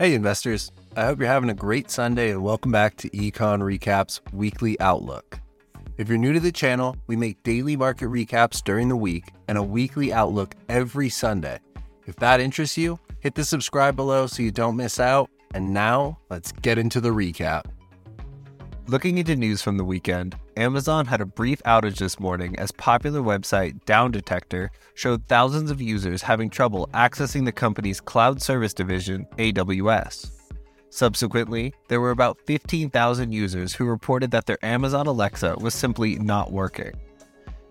Hey, investors. I hope you're having a great Sunday and welcome back to Econ Recaps Weekly Outlook. If you're new to the channel, we make daily market recaps during the week and a weekly outlook every Sunday. If that interests you, hit the subscribe below so you don't miss out. And now, let's get into the recap. Looking into news from the weekend, Amazon had a brief outage this morning as popular website Down Detector showed thousands of users having trouble accessing the company's cloud service division, AWS. Subsequently, there were about 15,000 users who reported that their Amazon Alexa was simply not working.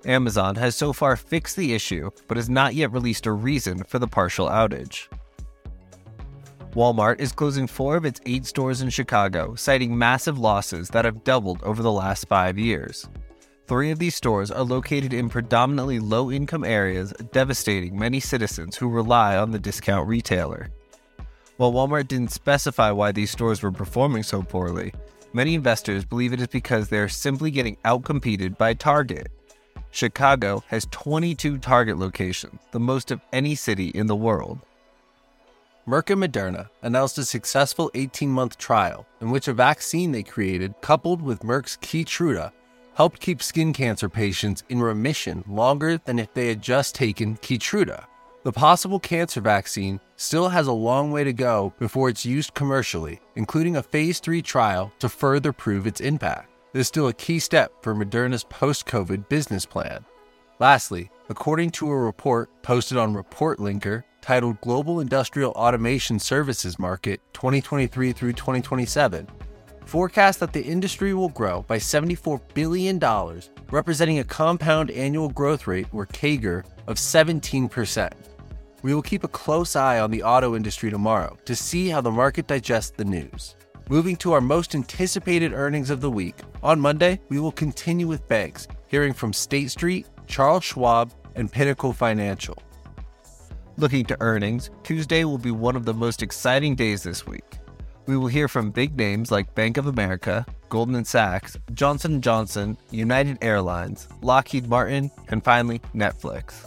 Amazon has so far fixed the issue, but has not yet released a reason for the partial outage. Walmart is closing four of its eight stores in Chicago, citing massive losses that have doubled over the last five years. Three of these stores are located in predominantly low income areas, devastating many citizens who rely on the discount retailer. While Walmart didn't specify why these stores were performing so poorly, many investors believe it is because they are simply getting outcompeted by Target. Chicago has 22 Target locations, the most of any city in the world. Merck and Moderna announced a successful 18 month trial in which a vaccine they created, coupled with Merck's Keytruda, helped keep skin cancer patients in remission longer than if they had just taken Keytruda. The possible cancer vaccine still has a long way to go before it's used commercially, including a phase 3 trial to further prove its impact. This is still a key step for Moderna's post COVID business plan. Lastly, according to a report posted on Report Linker titled Global Industrial Automation Services Market 2023 through 2027, forecast that the industry will grow by $74 billion, representing a compound annual growth rate or CAGR of 17%. We will keep a close eye on the auto industry tomorrow to see how the market digests the news. Moving to our most anticipated earnings of the week, on Monday, we will continue with banks, hearing from State Street, Charles Schwab, and Pinnacle Financial. Looking to earnings, Tuesday will be one of the most exciting days this week. We will hear from big names like Bank of America, Goldman Sachs, Johnson & Johnson, United Airlines, Lockheed Martin, and finally Netflix.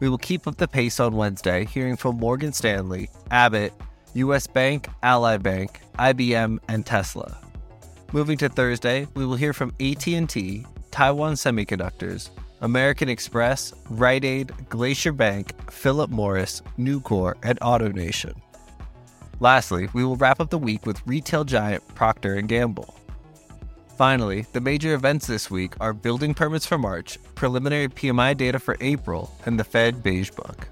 We will keep up the pace on Wednesday, hearing from Morgan Stanley, Abbott, US Bank, Ally Bank, IBM, and Tesla. Moving to Thursday, we will hear from AT&T, Taiwan Semiconductors, American Express, Rite Aid, Glacier Bank, Philip Morris, Nucor, and AutoNation. Lastly, we will wrap up the week with retail giant Procter & Gamble. Finally, the major events this week are building permits for March, preliminary PMI data for April, and the Fed Beige Book.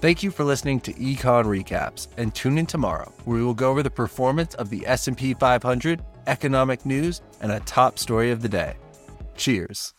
Thank you for listening to Econ Recaps and tune in tomorrow where we will go over the performance of the S&P 500, economic news, and a top story of the day. Cheers.